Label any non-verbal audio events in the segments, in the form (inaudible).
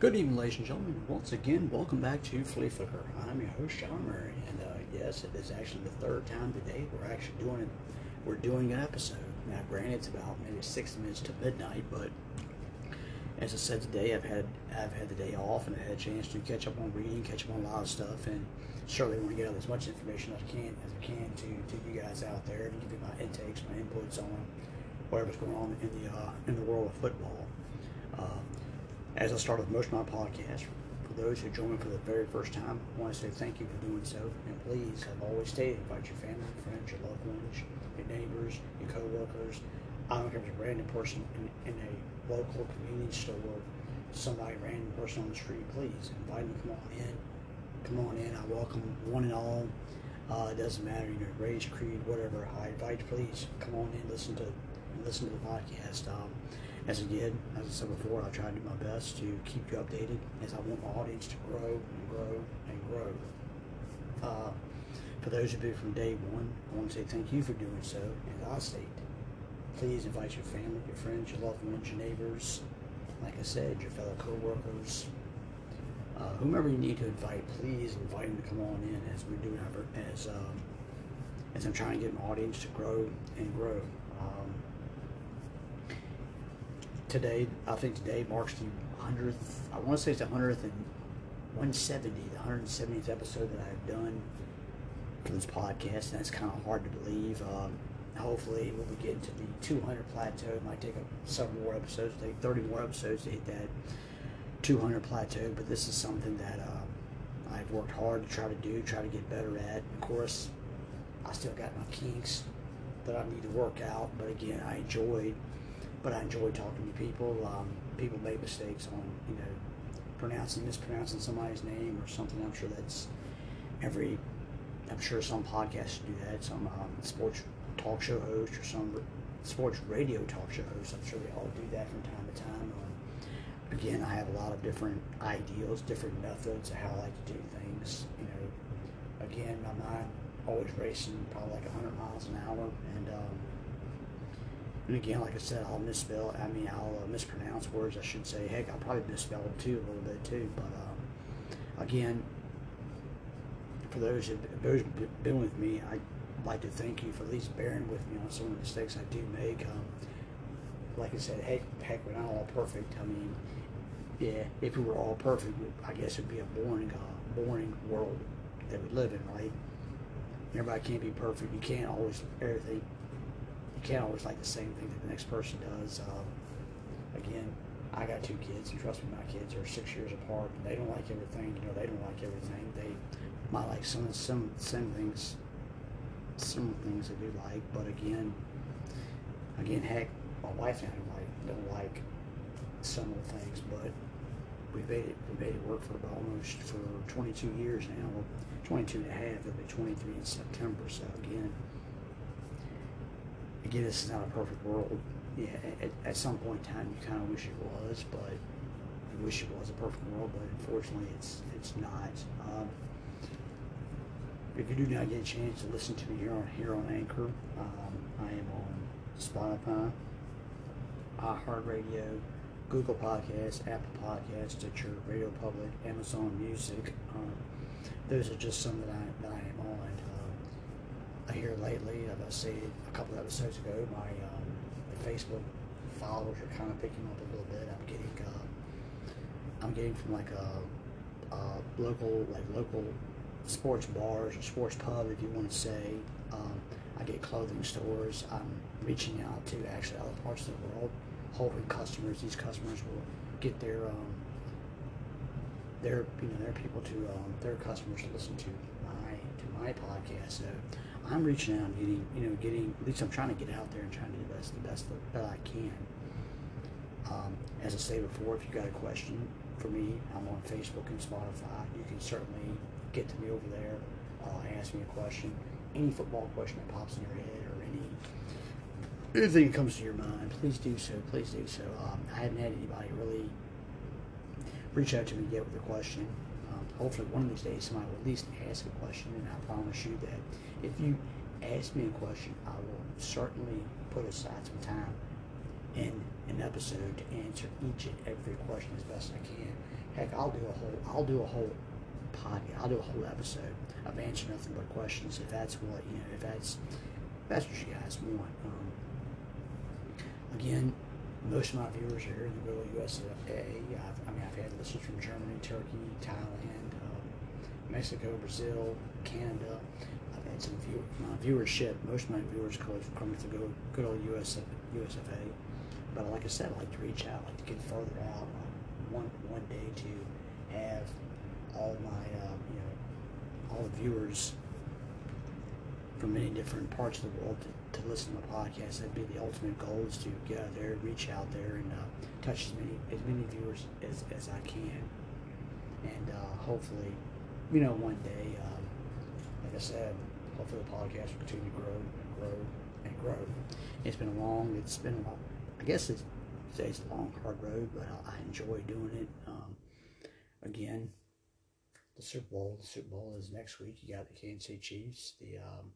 Good evening, ladies and gentlemen. Once again, welcome back to Flea Flicker. I'm your host, John Omary, and uh, yes, it is actually the third time today we're actually doing it. We're doing an episode. Now, granted, it's about maybe six minutes to midnight, but as I said today, I've had I've had the day off and I had a chance to catch up on reading, catch up on a lot of stuff, and certainly want to get out as much information as I can as I can to, to you guys out there and give you my intakes, my inputs on whatever's going on in the uh, in the world of football. As I start with most of my podcasts, for those who join me for the very first time, I want to say thank you for doing so. And please, I've always stated, invite your family, friends, your loved ones, your neighbors, your co-workers. I don't care if it's a random person in, in a local convenience store, somebody random person on the street. Please invite them to come on in. Come on in. I welcome one and all. Uh, it doesn't matter, you know, race, creed, whatever. I invite, you, please come on in, listen to, listen to the podcast. Um, as did, as I said before, I try to do my best to keep you updated as I want my audience to grow and grow and grow. Uh, for those of you from day one, I want to say thank you for doing so. As I state, please invite your family, your friends, your loved ones, your neighbors, like I said, your fellow co-workers, uh, whomever you need to invite, please invite them to come on in as doing our, as um, as I'm trying to get my audience to grow and grow. Um, today, I think today marks the 100th, I want to say it's the 100th and 170, the 170th episode that I've done for this podcast, and that's kind of hard to believe. Um, hopefully, we'll be getting to the 200 plateau. It might take several more episodes, take 30 more episodes to hit that 200 plateau, but this is something that uh, I've worked hard to try to do, try to get better at. Of course, I still got my kinks that I need to work out, but again, I enjoyed but I enjoy talking to people. Um, people make mistakes on, you know, pronouncing, mispronouncing somebody's name or something. I'm sure that's every, I'm sure some podcasts do that. Some um, sports talk show host or some sports radio talk show host. I'm sure they all do that from time to time. Um, again, I have a lot of different ideals, different methods of how I like to do things. You know, again, I'm not always racing probably like 100 miles an hour and um, and again, like I said, I'll misspell. I mean, I'll uh, mispronounce words. I should say. Heck, I'll probably misspell them too a little bit too. But um, again, for those who've been with me, I'd like to thank you for at least bearing with me on some of the mistakes I do make. Um, like I said, heck, heck, we're not all perfect. I mean, yeah, if we were all perfect, I guess it'd be a boring, uh, boring world that we live in, right? Everybody can't be perfect. You can't always everything you can't always like the same thing that the next person does. Um, again, I got two kids, and trust me, my kids are six years apart. And they don't like everything. You know, they don't like everything. They might like some some some things, some things they do like. But again, again, heck, my wife and I don't like don't like some of the things, but we made it we made it work for about almost for 22 years now. 22 and a half. It'll be 23 in September. So again again, this is not a perfect world. Yeah, at, at some point in time, you kind of wish it was, but you wish it was a perfect world, but unfortunately, it's it's not. Um, if you do not get a chance to listen to me here on here on Anchor, um, I am on Spotify, iHeartRadio, Google Podcasts, Apple Podcasts, Stitcher, Radio Public, Amazon Music. Um, those are just some that I that I am on here lately, as I said a couple of episodes ago, my um, Facebook followers are kind of picking up a little bit. I'm getting, uh, I'm getting from like a, a, local, like local sports bars or sports pub, if you want to say. Um, I get clothing stores. I'm reaching out to actually other parts of the world, hoping customers, these customers will get their, um, their, you know, their people to, um, their customers to listen to my, to my podcast. So I'm reaching out, getting you know, getting at least I'm trying to get out there and trying to do the best, the best that I can. Um, as I say before, if you got a question for me, I'm on Facebook and Spotify. You can certainly get to me over there. Uh, ask me a question, any football question that pops in your head, or any anything that comes to your mind. Please do so. Please do so. Um, I haven't had anybody really reach out to me yet with a question hopefully one of these days somebody will at least ask a question, and I promise you that if you ask me a question, I will certainly put aside some time in an episode to answer each and every question as best I can. Heck, I'll do a whole I'll do a whole podcast. I'll do a whole episode of answer nothing but questions if that's what you know if that's if that's what you guys want. Um, again, most of my viewers are here in the good old USA. I mean, I've had listeners from Germany, Turkey, Thailand, Mexico, Brazil, Canada. I've had some view, my viewership. Most of my viewers come from the good, old US, USFA. But like I said, I like to reach out, I like to get further out. one one day to have all my uh, you know all the viewers from many different parts of the world to, to listen to the podcast. That'd be the ultimate goal is to get out there, reach out there, and uh, touch as many as many viewers as, as I can. And uh, hopefully, you know, one day, um, like I said, hopefully the podcast will continue to grow and grow and grow. It's been a long, it's been a long, I guess it's, it's a long, hard road, but I, I enjoy doing it. Um, again, the Super Bowl. The Super Bowl is next week. You got the Kansas City Chiefs, the um,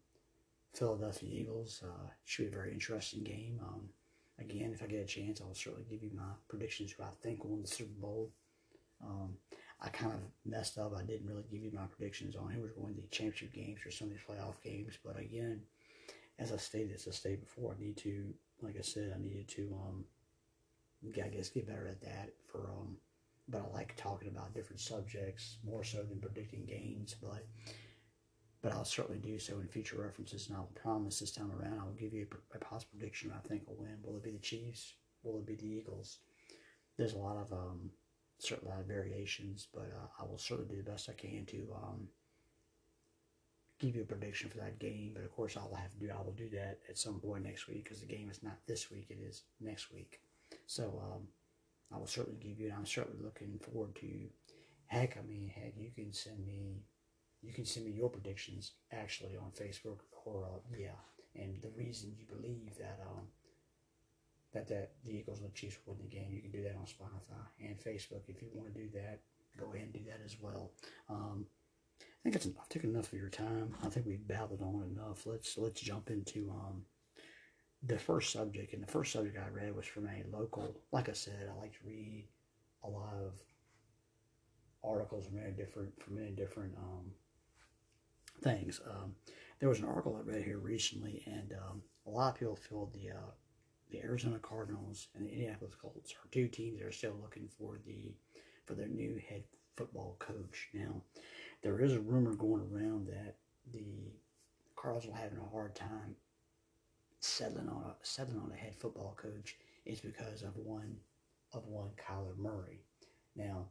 Philadelphia Eagles. Uh, should be a very interesting game. Um, again, if I get a chance, I'll certainly give you my predictions who I think will win the Super Bowl. I kind of messed up. I didn't really give you my predictions on who was going to the championship games or some of these playoff games. But again, as I stated, as I stated before, I need to, like I said, I needed to, um, I guess, get better at that for, um, but I like talking about different subjects more so than predicting games. But but I'll certainly do so in future references, and I'll promise this time around I will give you a, a possible prediction I think will win. Will it be the Chiefs? Will it be the Eagles? There's a lot of um, certainly a lot of variations, but uh, I will certainly do the best I can to um, give you a prediction for that game. But of course, I'll have to do I will do that at some point next week because the game is not this week; it is next week. So um, I will certainly give you, and I'm certainly looking forward to. Heck, I mean, heck, you can send me you can send me your predictions actually on Facebook or uh, yeah, and the reason you believe that um that that the Eagles and the Chiefs win the game, you can do that on Spotify and Facebook. If you want to do that, go ahead and do that as well. Um, I think it's I've taken enough of your time. I think we've babbled on enough. Let's let's jump into um the first subject. And the first subject I read was from a local. Like I said, I like to read a lot of articles from many different from many different um, things. Um, there was an article I read here recently, and um, a lot of people feel the uh, the Arizona Cardinals and the Indianapolis Colts are two teams that are still looking for the for their new head football coach. Now, there is a rumor going around that the Cardinals are having a hard time settling on a settling on a head football coach is because of one of one Kyler Murray. Now,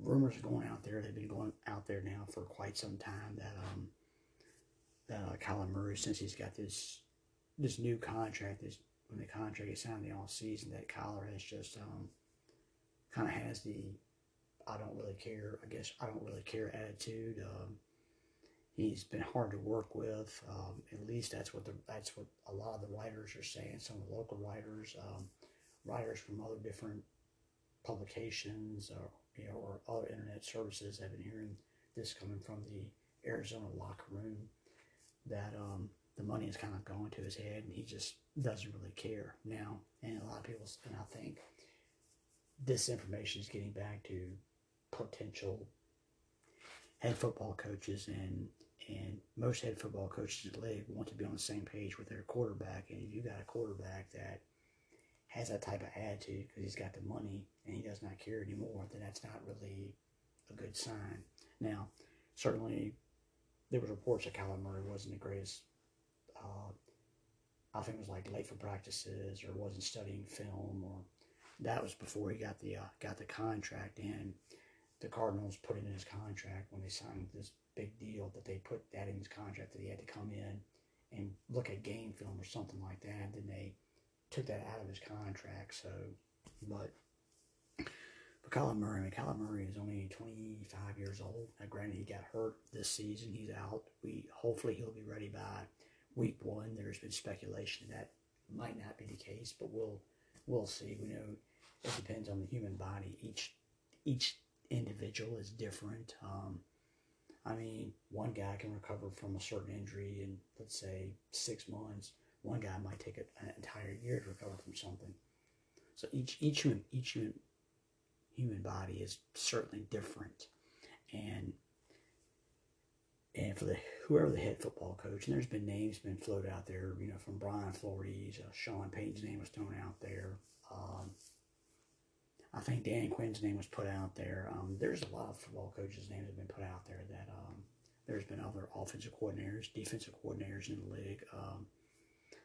rumors are going out there. They've been going out there now for quite some time that um that uh, Kyler Murray, since he's got this this new contract, this when the contract is signed the all season, that Kyler has just um kind of has the I don't really care. I guess I don't really care attitude. Um, he's been hard to work with. Um, at least that's what the that's what a lot of the writers are saying. Some of the local writers, um, writers from other different publications, or you know, or other internet services have been hearing this coming from the Arizona locker room that um, the money is kind of going to his head and he just doesn't really care now. And a lot of people, and I think this information is getting back to potential head football coaches and and most head football coaches in the league want to be on the same page with their quarterback. And if you got a quarterback that has that type of attitude because he's got the money and he does not care anymore, then that's not really a good sign. Now, certainly, there was reports that Kyler Murray wasn't the greatest. Uh, I think it was like late for practices or wasn't studying film, or that was before he got the uh, got the contract. And the Cardinals put it in his contract when they signed this big deal that they put that in his contract that he had to come in and look at game film or something like that. And then they took that out of his contract. So, but but Kyler Murray, Kyler Murray is only 25 years old. Now, granted, he got hurt this season. He's out. We hopefully he'll be ready by week one. There's been speculation that might not be the case, but we'll we'll see. We know it depends on the human body. Each each individual is different. Um, I mean, one guy can recover from a certain injury in let's say six months. One guy might take an entire year to recover from something. So each each human each human human body is certainly different, and and for the whoever the head football coach, and there's been names been floated out there, you know, from Brian Flores, uh, Sean Payton's name was thrown out there. Um, I think Dan Quinn's name was put out there. Um, there's a lot of football coaches' names have been put out there. That um, there's been other offensive coordinators, defensive coordinators in the league. Um,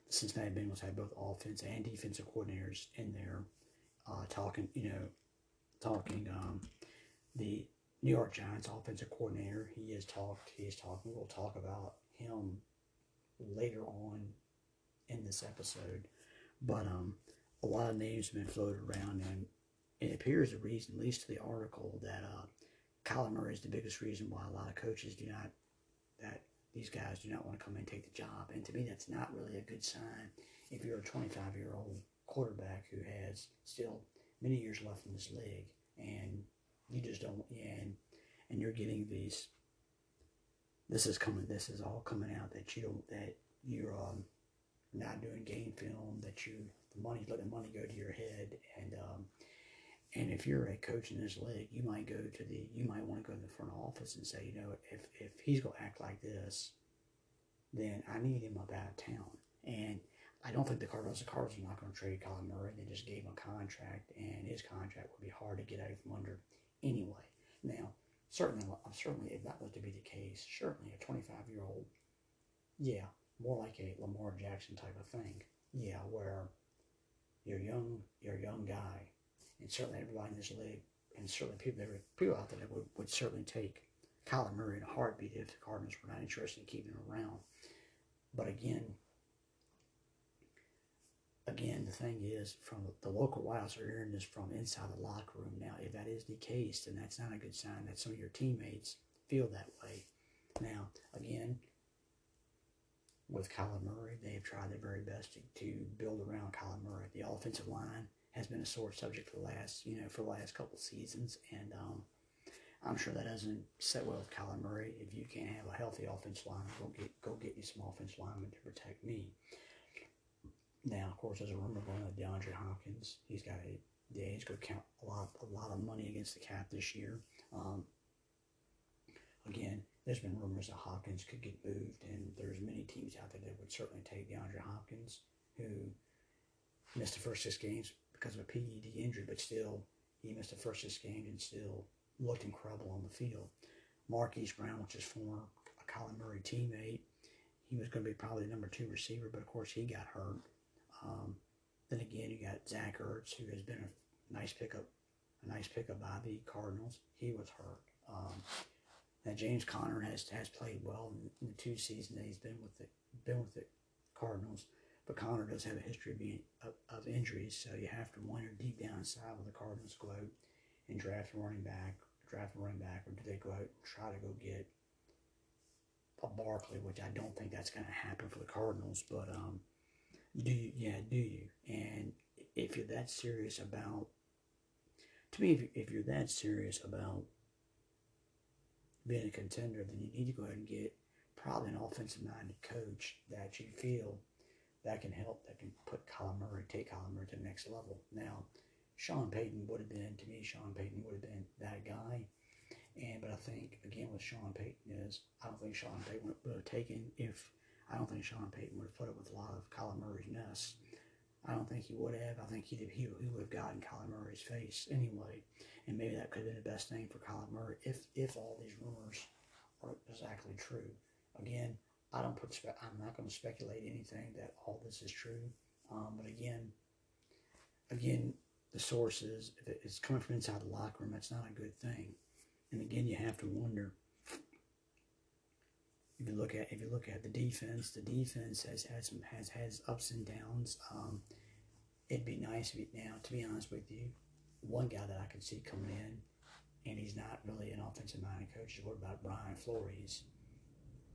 the Cincinnati Bengals had both offense and defensive coordinators in there uh, talking. You know, talking. Um, the New York Giants offensive coordinator. He has talked. He is talking. We'll talk about him later on in this episode. But um, a lot of names have been floated around, and it appears the reason, at least to the article, that uh, Kyler Murray is the biggest reason why a lot of coaches do not that these guys do not want to come and take the job. And to me, that's not really a good sign if you're a 25 year old quarterback who has still many years left in this league and you just don't and and you're getting these this is coming this is all coming out that you don't that you're um, not doing game film that you the money letting money go to your head and um, and if you're a coach in this league you might go to the you might want to go to the front office and say you know if if he's going to act like this then I need him up out of town and I don't think the Cardinals, the Cardinals are not going to trade Kyler Murray. They just gave him a contract, and his contract would be hard to get out from under anyway. Now, certainly, certainly, if that was to be the case, certainly a 25 year old, yeah, more like a Lamar Jackson type of thing. Yeah, where you're young, you're a young guy, and certainly everybody in this league, and certainly people people out there would, would certainly take Kyler Murray in a heartbeat if the Cardinals were not interested in keeping him around. But again, again, the thing is, from the local Wiles are hearing this from inside the locker room. Now, if that is the case, then that's not a good sign that some of your teammates feel that way. Now, again, with Kyler Murray, they have tried their very best to, to build around Kyler Murray. The offensive line has been a sore subject for the last, you know, for the last couple seasons, and um, I'm sure that doesn't set well with Kyler Murray. If you can't have a healthy offensive line, go get go get you some offensive linemen to protect me. Now, of course, there's a rumor going on DeAndre Hopkins. He's got a yeah, he's going to count a lot a lot of money against the cap this year. Um, again, there's been rumors that Hopkins could get moved, and there's many teams out there that would certainly take DeAndre Hopkins, who missed the first six games because of a PED injury, but still he missed the first six games and still looked incredible on the field. Marquise Brown, which is former Kyler Murray teammate, he was going to be probably the number two receiver, but of course he got hurt. Um, then again, you got Zach Ertz, who has been a nice pickup, a nice pickup by the Cardinals. He was hurt. Um, now James Conner has has played well in, in, the two seasons that he's been with the been with the Cardinals, but Conner does have a history of being of, of injuries, so you have to wonder deep down inside will the Cardinals go out and draft a running back, draft a running back, or do they go out and try to go get a Barkley, which I don't think that's going to happen for the Cardinals, but um, do you? Yeah, do you? And if you're that serious about, to me, if, if you're that serious about being a contender, then you need to go ahead and get probably an offensive minded coach that you feel that can help, that can put Kyler Murray, take Kyler Murray to the next level. Now, Sean Payton would have been, to me, Sean Payton would have been that guy. And but I think again with Sean Payton is I don't think Sean Payton would have taken if I don't think Sean Payton would have put up with a lot of Kyler Murray's mess. I don't think he would have. I think he'd have, he, he would have gotten Kyler Murray's face anyway. And maybe that could have been the best thing for Kyler Murray if if all these rumors are exactly true. Again, I don't put. I'm not going to speculate anything that all this is true. Um, but again, again, the sources if it's coming from inside the locker room, that's not a good thing. And again, you have to wonder if you look at if you look at the defense, the defense has had some has has ups and downs. Um, it'd be nice if you, now, to be honest with you, one guy that I could see coming in, and he's not really an offensive minded coach. Is what about Brian Flores?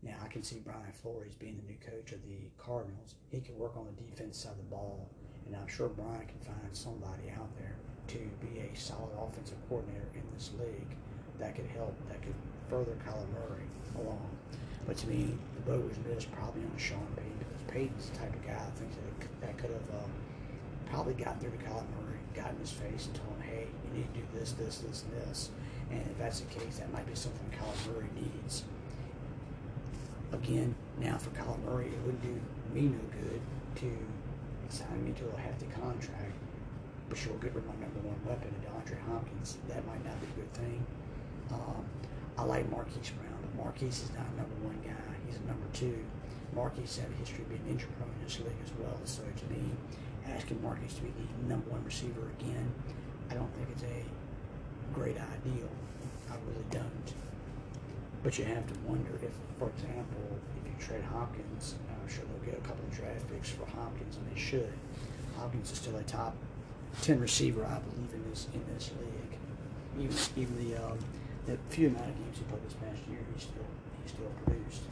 Now I can see Brian Flores being the new coach of the Cardinals. He can work on the defense side of the ball, and I'm sure Brian can find somebody out there to be a solid offensive coordinator in this league that could help, that could further Kyler Murray along. But to me, the boat was missed probably on Sean Payton because Payton's the type of guy I think that, that could have um, probably gotten through to Kyler Murray got in his face and told him, hey, you need to do this, this, this, and this. And if that's the case, that might be something Kyler Murray needs. Again, now for Kyler Murray, it wouldn't do me no good to sign me to a hefty contract, but you'll get rid of my number one weapon, DeAndre Hopkins. That might not be a good thing. Um, I like Marquise Brown, Marquise is not a number one guy. He's a number two. Marquise had a history of being injury prone in this league as well. So to me, asking Marquise to be the number one receiver again, I don't think it's a great ideal. I really don't. But you have to wonder if, for example, if you trade Hopkins, I'm sure they'll get a couple of draft picks for Hopkins, and they should. Hopkins is still a top ten receiver, I believe, in this in this league. Even even the um, the few amount of games he played this past year, he still he still produced.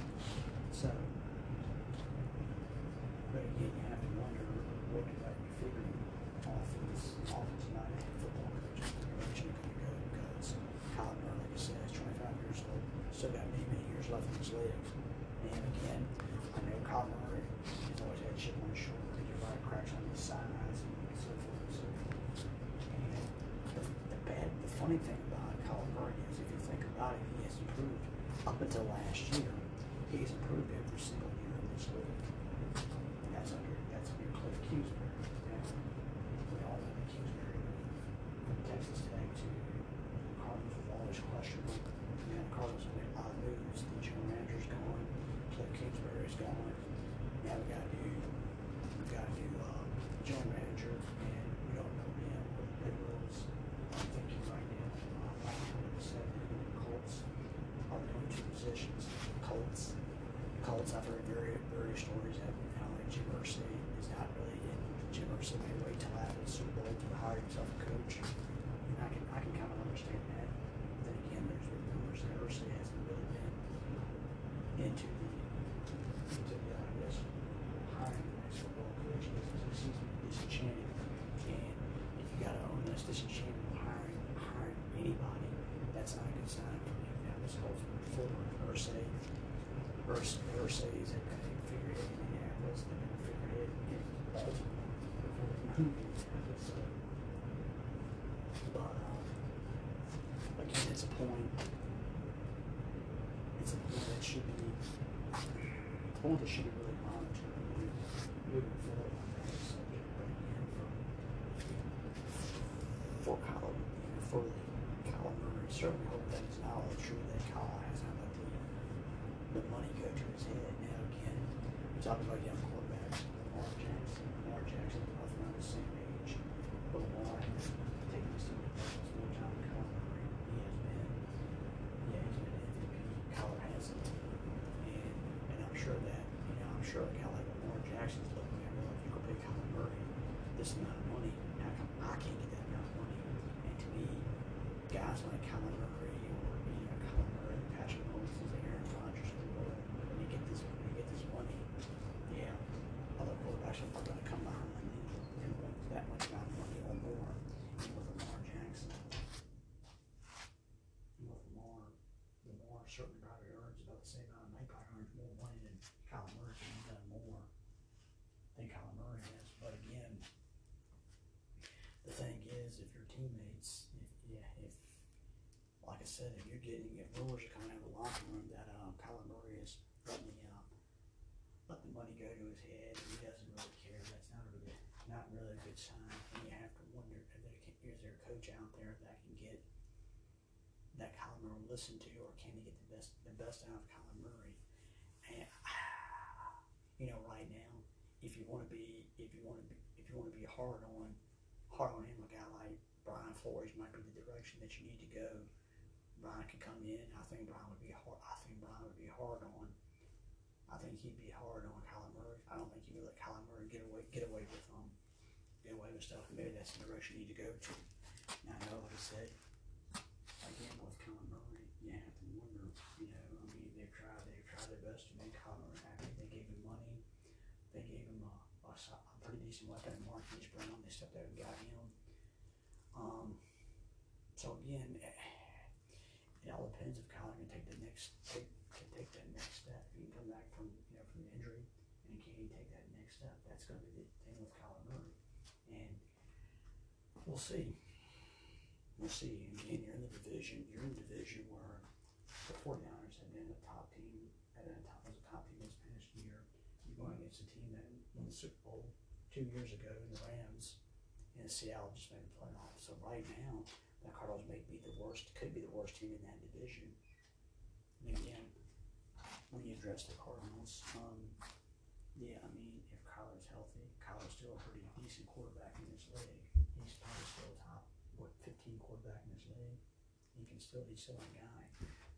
Talking about young quarterbacks, Lamar Jackson. Lamar Jackson both around the same age, but Lamar has taken this to playoffs more time than Kyle Murray. He has been, yeah, he's been MVP. Kyle hasn't, and and I'm sure that you know, I'm sure a guy like Lamar Jackson's looking at, well, if you go pay Kyle Murray this amount of money, how come I can't get that amount of money? And to me, guys like Kyler Murray or you know Kyler Murray, Patrick Mahomes, Aaron Rodgers of the world, when you get this when you get this money, yeah, other quarterbacks are going to come behind and, and want that much amount of money or more. And with Lamar Jackson, and with Lamar, Lamar certainly probably earns about the same amount. He probably earns more money than Kyler Murray. He's done more than Kyler Murray has. But again, the thing is, if your teammates, if yeah, if like I said, if you're getting if rumors are coming out of the locker room that um, Kyler Murray is letting the um, let the money go to his head and he doesn't really care, that's not a really not really a good sign. And you have to wonder if there can, is there a coach out there that can get that Kyler Murray will listen to, or can he get the best the best out of Kyler Murray? And (sighs) you know, right now, if you want to be if you want to be if you want to be hard on hard on him, a guy like Brian Flores might be the direction that you need to go. Brian could come in. I think Brian would be hard. I think Brian would be hard on. I think he'd be hard on Kyler Murray. I don't think he would let Kyler Murray get away get away with um get away with stuff. Maybe that's the direction you need to go to. Now, I know, like I said, again with Kyler Murray, you have to wonder. You know, I mean, they've tried they've tried their best to make Kyler Murray happy. They gave him money. They gave him a, a, a pretty decent weapon, Marquise Brown. They stepped out and got him. Um, so again, eh, it all depends if Kyler can take the next take can take that next step. He can come back from you know from the injury, and can he take that next step? That's going to be the thing with Kyler Murray. And we'll see. We'll see. Again, you're in the division. You're in the division where the 49ers have been a top team, at a top was a top team this past year. You're going against a team that won the Super Bowl two years ago in the Rams, and Seattle just made the playoffs. So right now, the Cardinals may be the worst, could be the worst team in that division. And again, when you address the Cardinals, um, yeah, I mean, if Kyler's healthy, Kyler's still a pretty decent quarterback in this league. He's probably still a top, what, 15 quarterback in this league. He can still, he's still a guy.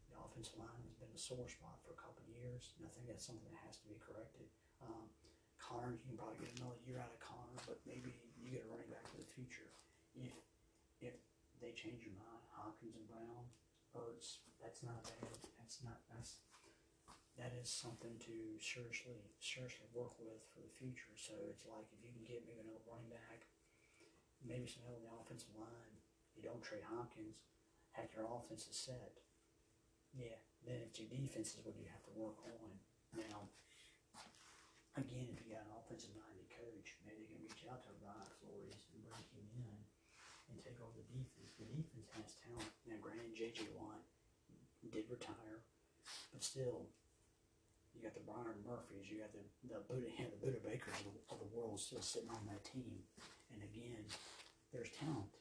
The offensive line has been a sore spot for a couple of years, and I think that's something that has to be corrected. Um, Conner, you can probably get another year out of Conner, but maybe you get a running back for the future. If if they change your mind, Hopkins and Brown, Ertz, that's not bad. That's not that's that is something to seriously seriously work with for the future. So it's like if you can get maybe another running back, maybe some help on the offensive line. You don't trade Hopkins, heck your offense is set. Yeah, then it's your defense is what you have to work on. Now again, if you got an offensive minded coach, maybe they can reach out to Brian Flores and bring him in and take over the defense. The defense has talent. Now, granted, J.J. Watt did retire, but still, you got the Byron Murphys, you got the the Budda, the Budda Bakers of the, of the world still sitting on that team. And again, there's talent.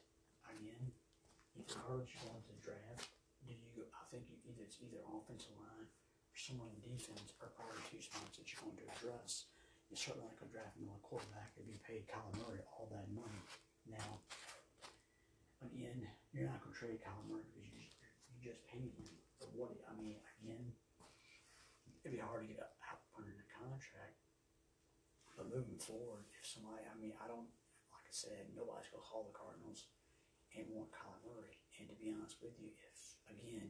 Cards going to draft, do you? I think you, either it's either offensive line or someone in defense are probably two spots that you're going to address. You're certainly not going to draft another quarterback if you paid Kyler Murray all that money. Now, again, you're not going to trade Kyler Murray because you, you just paid him. But what, I mean, again, it'd be hard to get out under the contract. But moving forward, if somebody, I mean, I don't, like I said, nobody's going to call the Cardinals and want Kyler Murray. And to be honest with you, if, again,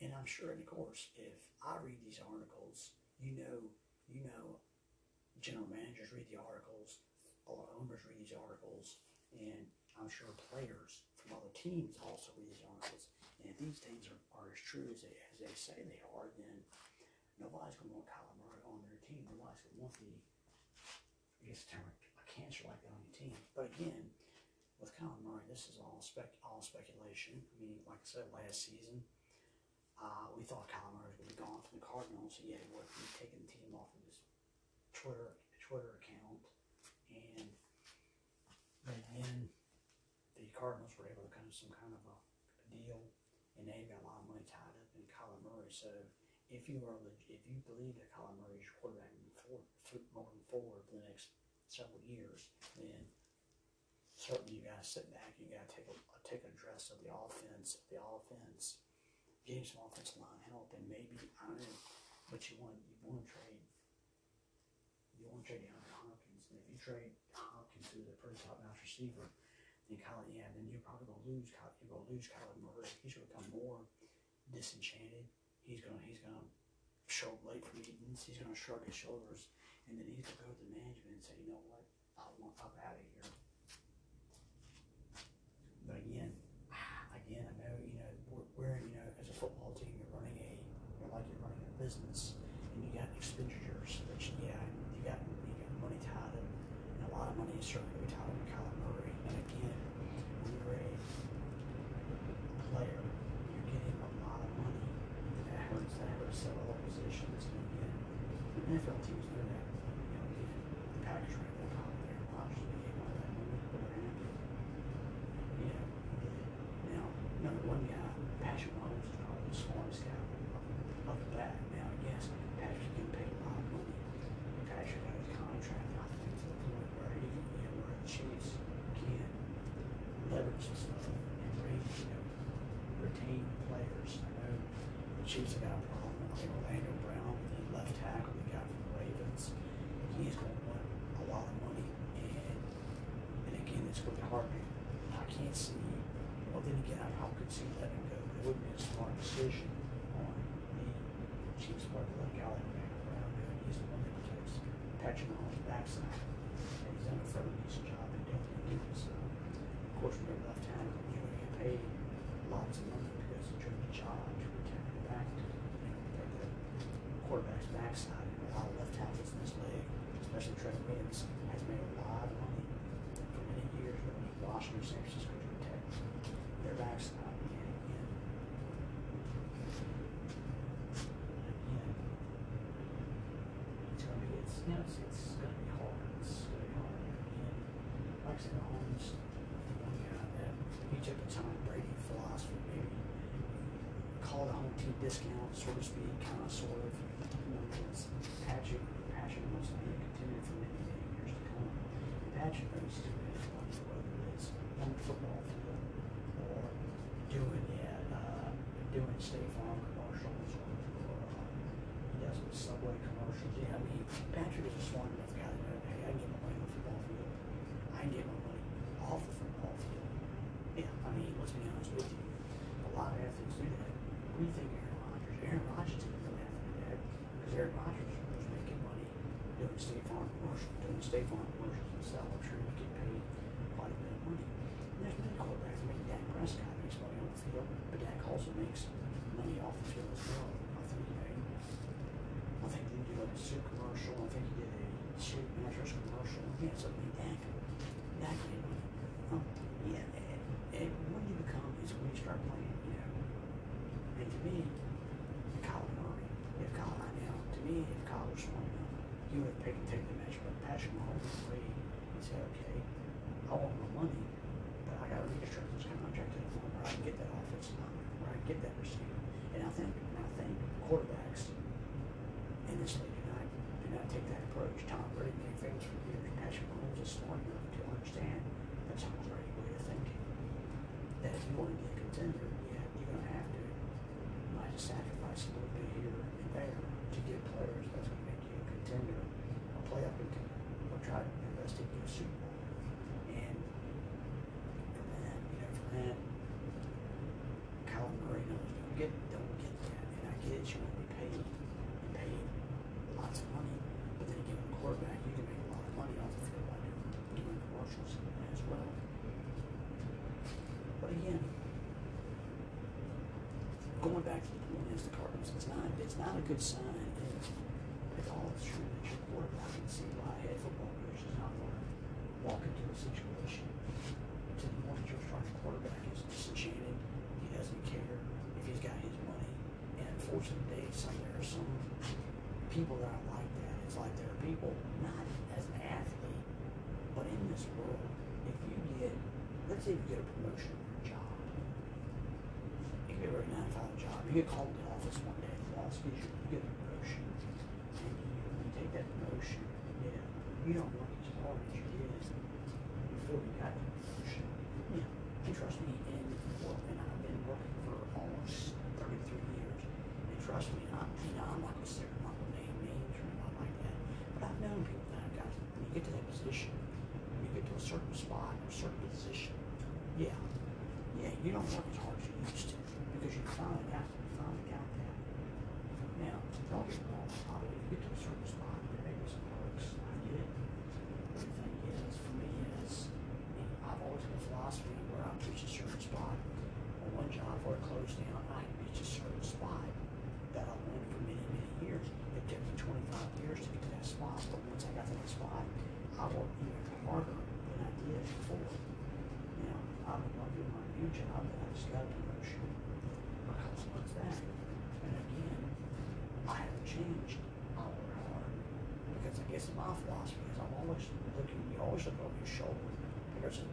and I'm sure, and of course, if I read these articles, you know, you know, general managers read the articles, a lot of owners read these articles, and I'm sure players from other teams also read these articles. And if these things are, are as true as they, as they say they are, then nobody's going to want Kyler Murray on their team. Nobody's going to want the, I guess, term, a cancer like that on your team. But again, with Kyler Murray, this is all spec, all speculation. I mean, like I said, last season, uh, we thought Kyler Murray was going to be gone from the Cardinals. He had what, he'd taken the team off of his Twitter Twitter account, and then the Cardinals were able to come to some kind of a, deal, and they got a lot of money tied up in Kyler Murray. So if you are if you believe that Kyler Murray is quarterback moving forward, moving forward for the next several years, then certainly you got to sit back. You got to take a take a address of the offense, the offense, getting some offensive line help, and maybe I don't know, but you want you want to trade. You want to trade DeAndre Hopkins, and if you trade Hopkins, who's a pretty top notch receiver, then Kyler, yeah, then you're probably gonna lose. Kyler, you're gonna lose Kyler Murray. He's gonna become more disenchanted. He's gonna he's gonna show late meetings. He's gonna shrug his shoulders, and then he's gonna go to the management and say, you know what, I want up out of here. But again, again, I know you know we're, we're you know as a football team, you're running a you're like you're running a business, and you got expenditures. Which yeah, you got you got money tied up, and a lot of money is certainly going to be tied up in Kyler Murray. And again, when you're a player, you're getting a lot of money, and that hurts. That hurts several other positions. And again, the NFL teams know that. You know, again, the Packers ran that out there. Obviously, they gave all that money, but they're happy. You know, now, number one guy, Patrick Mahomes is probably the smartest guy of the bat. Now, yes, Patrick getting paid a lot of money. But Patrick got his contract, I think, to the point where he, you know, where the Chiefs can leverage this stuff and raise, you know, retain players. I know the Chiefs have got a problem. I think Orlando Brown, the left tackle they got from the Ravens, he's going to want a lot of money. And, and again, it's going to be hard to I can't see. Well, then again, I could see letting go, it wouldn't be a smart decision on the Chiefs' part to let Alexander Brown. He's the one that protects Patrick Mahomes' backside, and he's done a fairly decent job in doing it. So, of course, when you're left tackle, you're get paid lots of money because it's your job to protect the back, you know, protect the quarterback's backside. And a lot of left tackles in this league, especially Trevor Williams, has made a lot of money for many years. Whether it was Washington, person, you would pick, take the measure, but them home to the and said, okay, I want my money, but I gotta register this contract to the phone where I can get that offense line, where I can get that receiver." And I think, I think quarterbacks in this league do not, do not take that approach. Tom Brady made famous for years. Patrick Mahomes is smart enough to understand that's not the right way of thinking. That if you want to be a contender, yeah, you're gonna have to might sacrifice a little bit here and there to get players tenure, I'll play up until position. When you get to a certain spot or a certain position, yeah, yeah, you don't work as hard as you used to because you finally got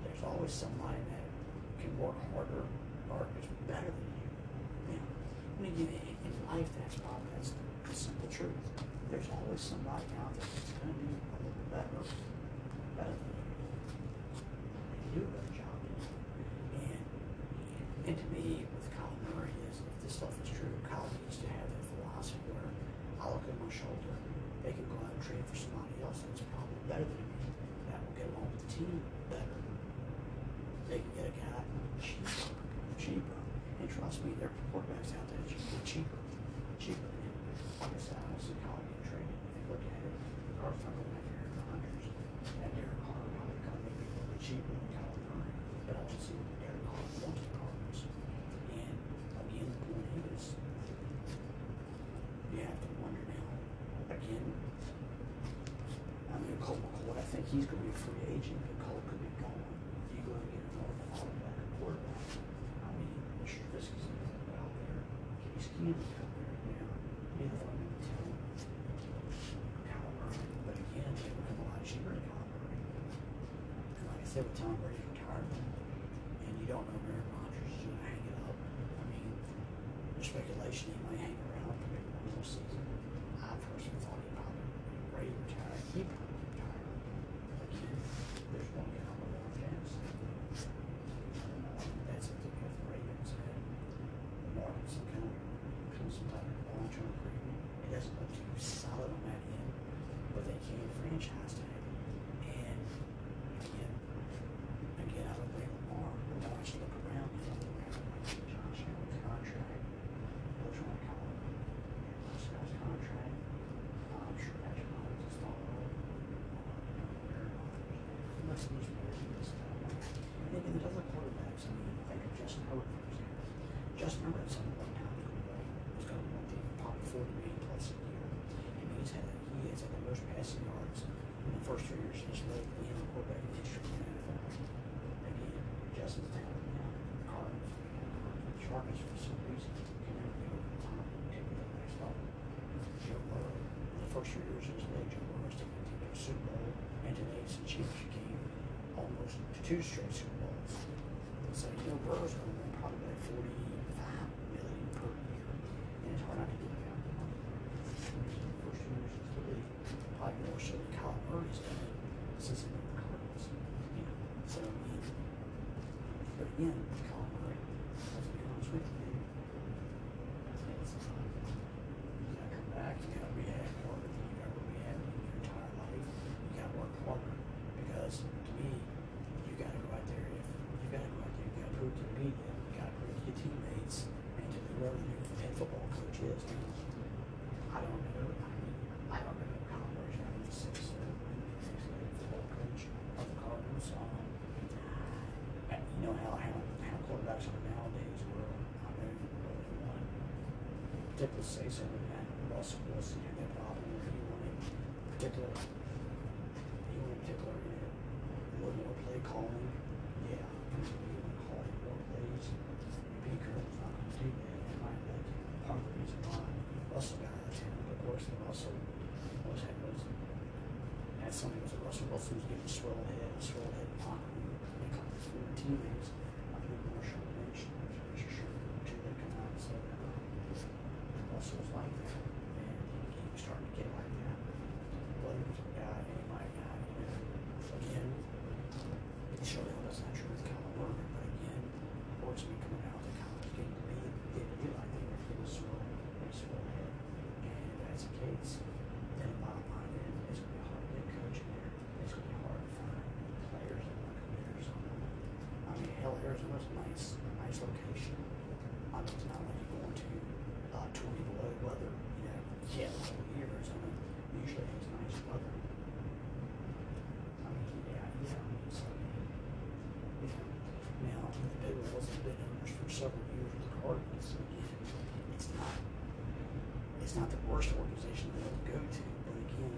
there's always somebody that can work harder or is better than you. you know, and again, in, life, that's probably that's the simple truth. There's always somebody out there that's going to be a little better, better than you. They do a better job than you. And, and to me, with Kyler Murray, is if this stuff is true, Kyler needs to have that philosophy where I look at my shoulder, they can go out and trade for somebody else that's probably better than You know, you know what I mean. Caliber, But again, they would have a lot cheaper than Halliburton. And like I said, with Tom Brady retired, and you don't know where Rodgers is going to hang it up. I mean, there's speculation he might hang around for the whole season. Then uh, the other quarterbacks, I mean, think of Justin Herbert, for example. Justin Herbert at some point in time is going to the probably 40 million plus a year. I mean, he's had, he has had the most passing yards in the first three years of his league in the quarterback in history in the NFL. Again, Justin's talented now. Cardinals, Chargers for some reason can never be over the top and take the next level. Joe Burrow, in the first three years of his league, Joe Burrow's taken the team to a Super Bowl and to the AFC Championship game, almost to two straight Super Bowls. So, you know, Burrow's going to win probably like 45 million per year. And it's hard not to give him the money. First two years of the league, probably more so than Kyler Murray's done it since he went to the Cardinals. You know, so, I mean, but again, Kyler Murray, let's be honest with you, it's, uh, you gotta come back, you gotta rehab harder than you've ever rehabbed in your entire life. You gotta work harder because to me, you gotta go out there. If you gotta go out there, you gotta prove to the media, you gotta prove to your teammates, and to whoever the new head football coach is. Now, I don't know. I mean, I don't know how much I mean, six or six head football coach of the Cardinals. Um, and you know how how how quarterbacks are nowadays. Where I know really one particular say something that Russell Wilson had that problem where he wanted particular he wanted particular know a little more play calling. Yeah, he wanted to call it more plays. Pete Carroll's not going to do that. That might be part of the reason why Russell got out of town. But of course, the Russell was had was had something was that Russell Wilson was getting swell head, swell head room. They come from their teammates. I believe Marshawn Lynch, there's a Richard Sherman, two that come out and said that uh, Russell was like that. And he, he was starting to get like that. But he was a guy, and he might not, you know, again, it surely was not true with Kyler Murray, but again, reports have been coming out that Kyler was getting to be, getting to be like that, or getting a swell, a swell head. And if that's the case, then the bottom line is, it's gonna be hard to get a coach in there. It's gonna be hard to find players that want to come there or something. I mean, hell, Arizona's a nice, a nice location. I mean, it's not like you're going to, uh, twenty below weather, you know, yeah, the whole year, Arizona usually has nice weather. I mean, yeah, yeah, I mean, so, you know, now, the Big wasn't been owners for several years with the Cardinals, so again, it's not, it's not the worst organization to go to, but again,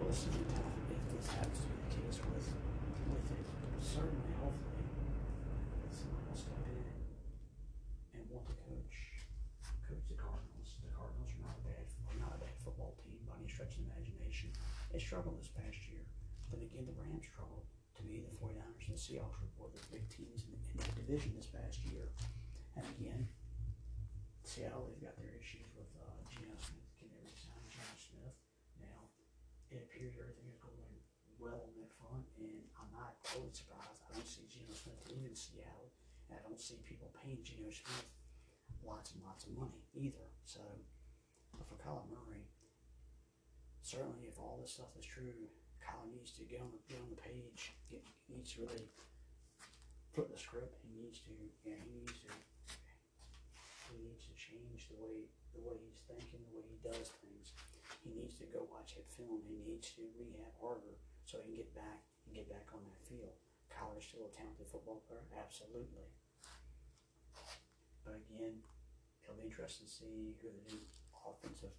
we'll see, we'll time if this happens to be the case with, with it. Certainly, hopefully, someone will step in and want to coach, coach the Cardinals. The Cardinals are not a bad, not a bad football team by any stretch of the imagination. They struggled this past year. Then again, the Rams struggled. To me, the 49ers and the Seahawks were the big teams in, in that division this past year. And again, Seattle, they've got their issues with uh, Geno Smith. Can they resign Geno Smith? Now, it appears everything is going well on that front, and I'm not totally surprised. I don't see Geno Smith leaving Seattle, and I don't see people paying Geno Smith lots and lots of money either. So, for Kyler Murray, certainly if all this stuff is true, Kyler needs to get on the get on the page. Get, he needs to really flip the script. He needs to, yeah, he needs to he needs to change the way the way he's thinking, the way he does things. He needs to go watch that film. He needs to rehab harder so he can get back and get back on that field. Kyler's still a talented football player, absolutely. But again, it'll be interesting to see who the new offensive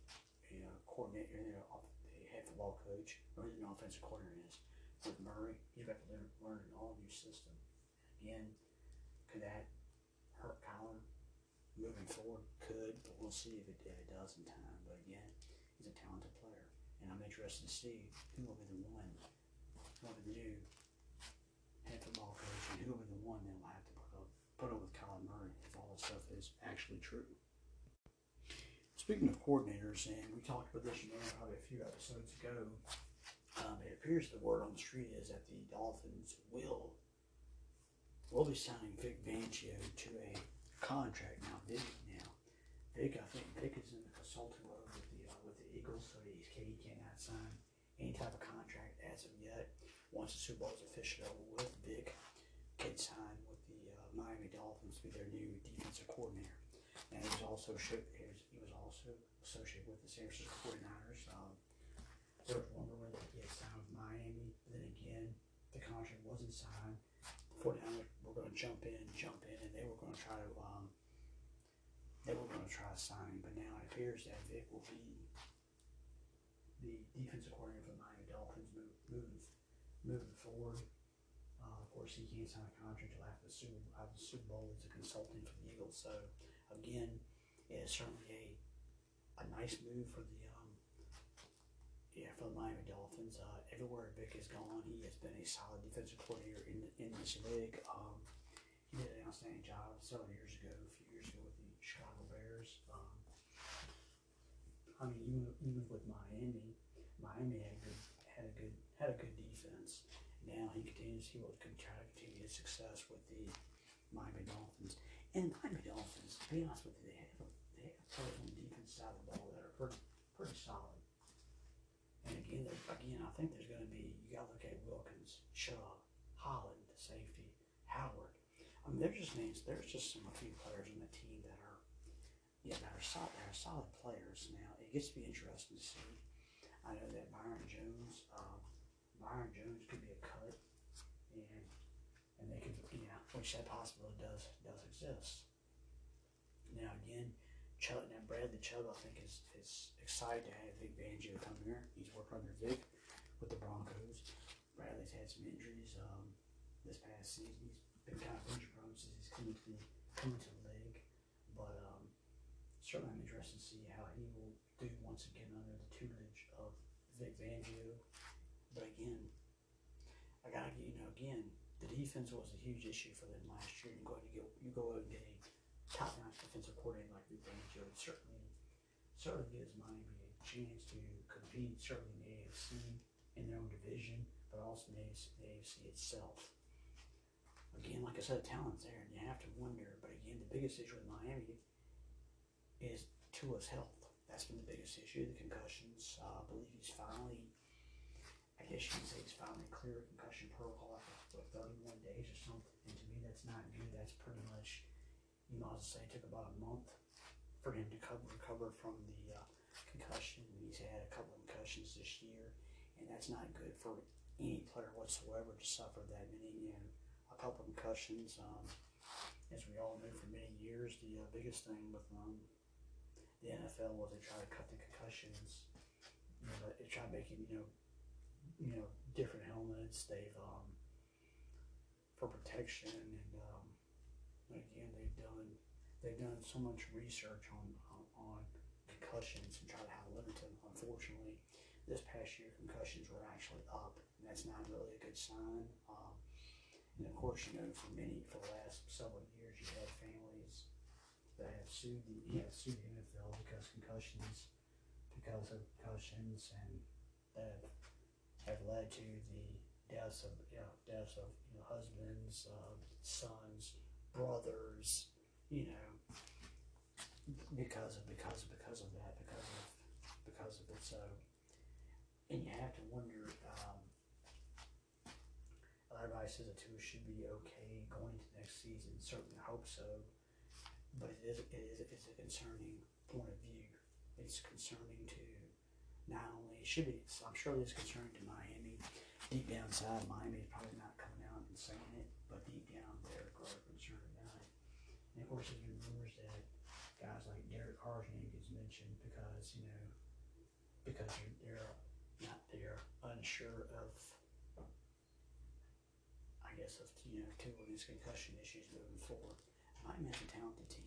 you know, coordinator, you know, the head football coach, or the offensive coordinator is. With Murray, he's got to learn, learn an all new system. Again, could that hurt Kyler moving forward? Could, but we'll see if it, if it does in time. But again, a talented player, and I'm interested to see who will be the one, who will be the new head football coach, and who will be the one that will have to put up put up with Kyler Murray if all this stuff is actually true. Speaking of coordinators, and we talked about this, you know, probably a few episodes ago, um, it appears the word on the street is that the Dolphins will will be signing Vic Fangio to a contract now. Vic now, Vic, I think Vic is in the consulting mode so he's, he cannot sign any type of contract as of yet. Once the Super Bowl is officially over with, Vic can sign with the uh, Miami Dolphins to be their new defensive coordinator. And he was also he was, also associated with the San Francisco 49ers. Um, there was rumor that he had signed with Miami, but then again, the contract wasn't signed. The 49ers were going to jump in, jump in, and they were going to try to um, they were going to try to sign him. But now it appears that Vic will be the defensive coordinator for the Miami Dolphins move, moving moving forward. Uh, of course, he can't sign a contract until after the Super, after the Super Bowl. He's a consultant for the Eagles. So, again, it is certainly a a nice move for the um, yeah for the Miami Dolphins. Uh, everywhere Vic has gone, he has been a solid defensive coordinator in in this league. Um, he did an outstanding job several years ago, a few years ago with the Chicago Bears. Um, I mean, even even with Miami, Miami had a good had a good had a good defense. Now he continues. He will try to continue his success with the Miami Dolphins. And Miami Dolphins, to be honest with you, they have they have players on the defense side of the ball that are pretty pretty solid. And again, again, I think there's going to be you got to look at Wilkins, Chubb, Holland, the safety, Howard. I mean, there's just names. There's just some a few players on the team yeah that are solid. That are solid players. Now it gets to be interesting to see. I know that Byron Jones, um, Byron Jones could be a cut, and and they could, you know, which that possibility does does exist. Now again, Chubb, now Bradley Chubb, I think is is excited to have Vic Fangio come here. He's worked under Vic with the Broncos. Bradley's had some injuries um, this past season. He's been kind of injury prone since he's come to the come to the I'm interested to see how he will do once again under the tutelage of Vic Fangio. But again, I gotta get you know again the defense was a huge issue for them last year. You go ahead and get you go out and get a top notch defensive coordinator like Vic Fangio. Certainly certainly gives Miami a chance to compete certainly in the AFC in their own division, but also in the AFC itself. Again, like I said, talent's there, and you have to wonder. But again, the biggest issue with Miami is Tua's health. That's been the biggest issue. The concussions. Uh, I believe he's finally, I guess you can say he's finally clear of concussion protocol after 31 days or something. And to me, that's not good. That's pretty much, you know, as I say, it took about a month for him to cover, recover from the uh, concussion. He's had a couple of concussions this year, and that's not good for any player whatsoever to suffer that many, you know, a couple of concussions. Um, as we all know, for many years, the uh, biggest thing with um, the NFL was they try to cut the concussions. You know, they try making you know, you know, different helmets. They've um, for protection, and um, again, they've done they've done so much research on on, on concussions and try to to limit them. Unfortunately, this past year, concussions were actually up, and that's not really a good sign. Um, and of course, you know, for many, for the last several years, you had families that have sued the, have sued the NFL because concussions, because of concussions, and that have, led to the deaths of, you know, deaths of, you know, husbands, uh, sons, brothers, you know, because of, because of, because of that, because of, because of it. So, and you have to wonder, um, a lot of everybody says that Tua should be okay going into next season. Certainly, hope so. But it is, it is, it's a concerning point of view. It's concerning to not only should be. I'm sure it's concerning to Miami. Deep down inside, Miami is probably not coming out and saying it, but deep down they're concerned about it. And of course, there's been rumors that guys like Derek Carr's name gets mentioned because you know because they're, not they're unsure of I guess, of you know, two of his concussion issues moving forward. Miami has a talented team.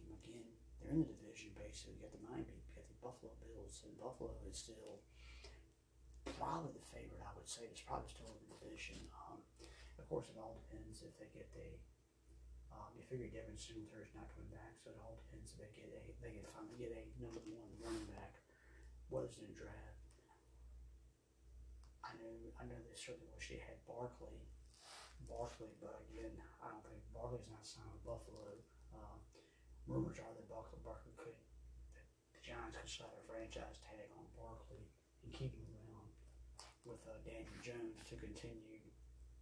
They're in the division basically. You got the Miami, you got the Buffalo Bills, and Buffalo is still probably the favorite. I would say it's probably still in the division. Um, of course, it all depends if they get the. Um, you figure Devin Singletary is not coming back, so it all depends if they get a they can finally get a number one running back. Was in the draft. I know I know they certainly wish they had Barkley, Barkley, but again, I don't think Barkley's not signed with Buffalo. Uh, rumors are that Barkley, Barkley could the Giants could slap a franchise tag on Barkley and keep him around with uh, Daniel Jones to continue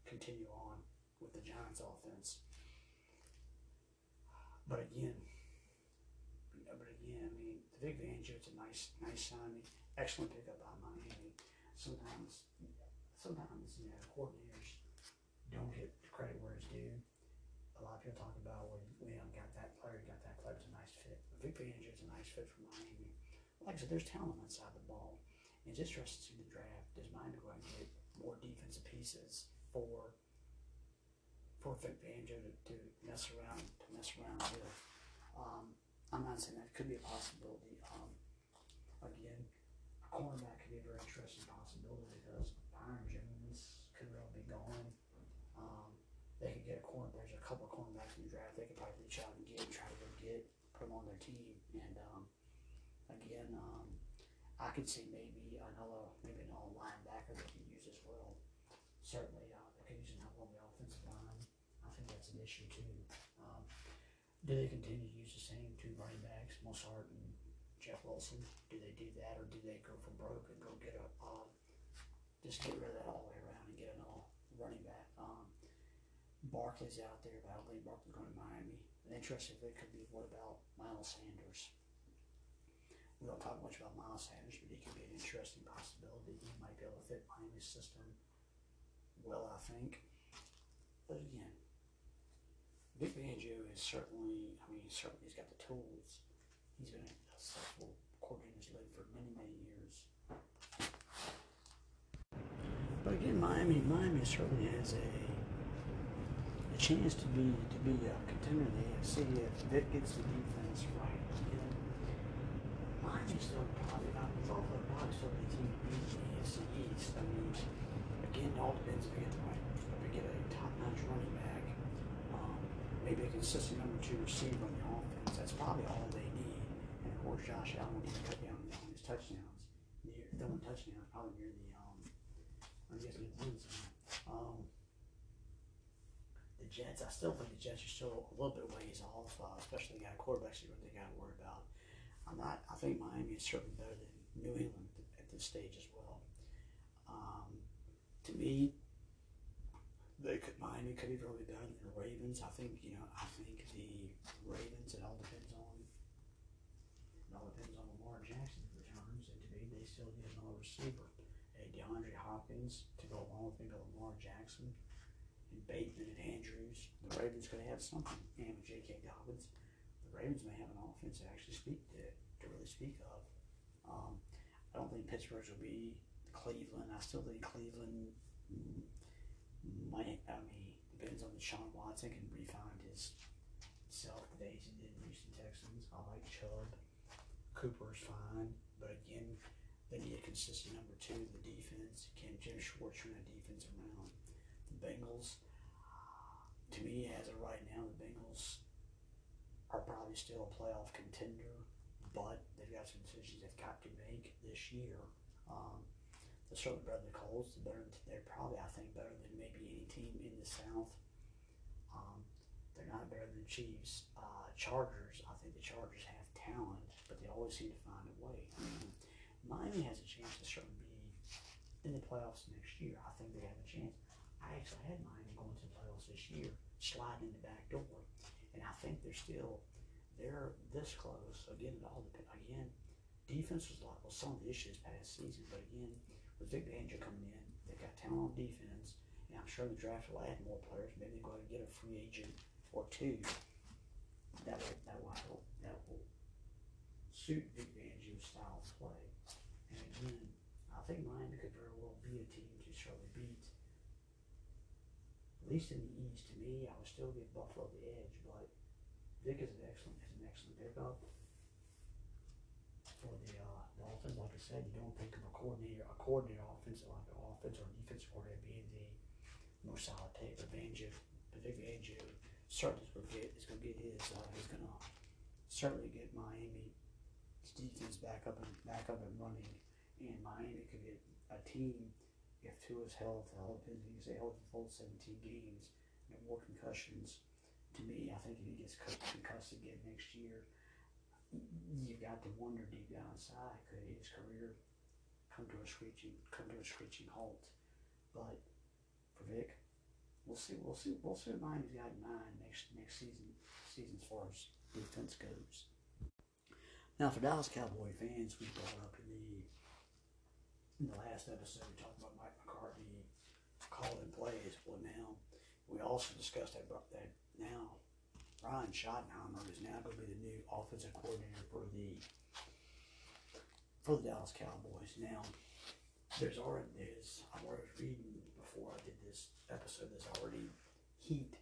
continue on with the Giants offense. But again, but again, I mean, the Vic Fangio, it's a nice, nice signing, excellent pickup by Miami. Sometimes, sometimes you know, coordinators don't get credit where it's due. A lot of people talk about when we haven't got that player, got that player, it's a nice fit. But Vic Fangio is a nice fit for Miami. Like I said, there's talent inside the ball. And it's interesting to see the draft. Does Miami go and get more defensive pieces for for Vic Fangio to, to mess around to mess around with? Um, I'm not saying that could be a possibility. Um, again, cornerback could be a very interesting possibility because Byron Jones could well be gone. Um, they could get a corner. There's a couple of cornerbacks in the draft they could probably reach out and get and try to go get, put them on their team. And um, again, um, I could see maybe another maybe another linebacker they could use as well. Certainly, uh, they could use another on the offensive line. I think that's an issue too. Um, do they continue to use the same two running backs, Mostert and Jeff Wilson? Do they do that, or do they go for broke and go get a uh, just get rid of that all the way around and get another running back? Um, Barkley's out there, but I don't think Barkley's going to Miami. An interesting it could be what about Miles Sanders? We don't talk much about Miles Sanders, but he could be an interesting possibility. He might be able to fit Miami's system well, I think. But again, Vic Fangio is certainly, I mean, certainly he's got the tools. He's been a successful coordinator league for many, many years. But again, Miami, Miami certainly has a a chance to be to be a contender in the AFC if Vic gets the defense right. Still probably not Buffalo probably still the team to the AFC East. I mean, again, it all depends if we get the if we get a top-notch running back, um, maybe a consistent number two receiver on the offense. That's probably all they need. And of course, Josh Allen needs to cut down on his touchdowns. Near, throwing touchdowns probably near the um, I guess the end zone. Um, the Jets, I still think the Jets are still a little bit ways off, uh, especially the guy quarterbacks really got to worry about. I'm not. I think Miami is certainly better than New England at this stage as well. Um, to me, they could Miami could be really better than the Ravens. I think you know. I think the Ravens. It all depends on. It all depends on Lamar Jackson returns, and to me, they still need another receiver. A DeAndre Hopkins to go along with maybe Lamar Jackson and Bateman and Andrews. The Ravens could have something. And with J.K. Dobbins, Ravens may have an offense to actually speak to, to really speak of. Um, I don't think Pittsburgh's will be Cleveland. I still think Cleveland might. I mean, depends on Deshaun Watson can refine his self the days he did in Houston Texans. I like Chubb. Cooper's fine, but again, they need a consistent number two. in The defense can Jim Schwartz turn that defense around. The Bengals, to me, as of right now, the Bengals are probably still a playoff contender, but they've got some decisions they've got to make this year. Um, they're certainly better than the Colts. They're, better, they're probably, I think, better than maybe any team in the South. Um, they're not better than the Chiefs. Uh, Chargers, I think the Chargers have talent, but they always seem to find a way. Miami has a chance to certainly be in the playoffs next year. I think they have a chance. I actually had Miami going to the playoffs this year, sliding in the back door, and I think they're still they're this close. Again, it all depends. Again, defense was like well some of the issues past season, but again, with Vic Fangio coming in, they've got talent on defense, and I'm sure the draft will add more players. Maybe they go ahead and get a free agent or two. That will that will help. That will suit Vic Fangio's style of play. And again, I think Miami could very well be a team to certainly beat. At least in the East, to me, I would still give Buffalo the edge, Vic is an excellent is an excellent pickup for the uh, Dolphins. Like I said, you don't think of a coordinator, a coordinator offensive like an offense or defense coordinator being the most solid tape. But but Vic Fangio certainly is going to get is going to get his uh, he's going to certainly get Miami's defense back up and back up and running, and Miami could get a team if Tua's health, all depends if he's healthy for full 17 games, and more concussions. To me, I think if he gets concussed again next year, you've got to wonder deep down inside could his career come to a screeching come to a screeching halt. But for Vic, we'll see we'll see we'll see what Miami's got in mind next next season season as far as defense goes. Now for Dallas Cowboy fans, we brought up in the in the last episode we talked about Mike McCarthy calling plays. Well now we also discussed that that now Brian Schottenheimer is now going to be the new offensive coordinator for the for the Dallas Cowboys. Now, there's already there's I was reading before I did this episode. There's already heat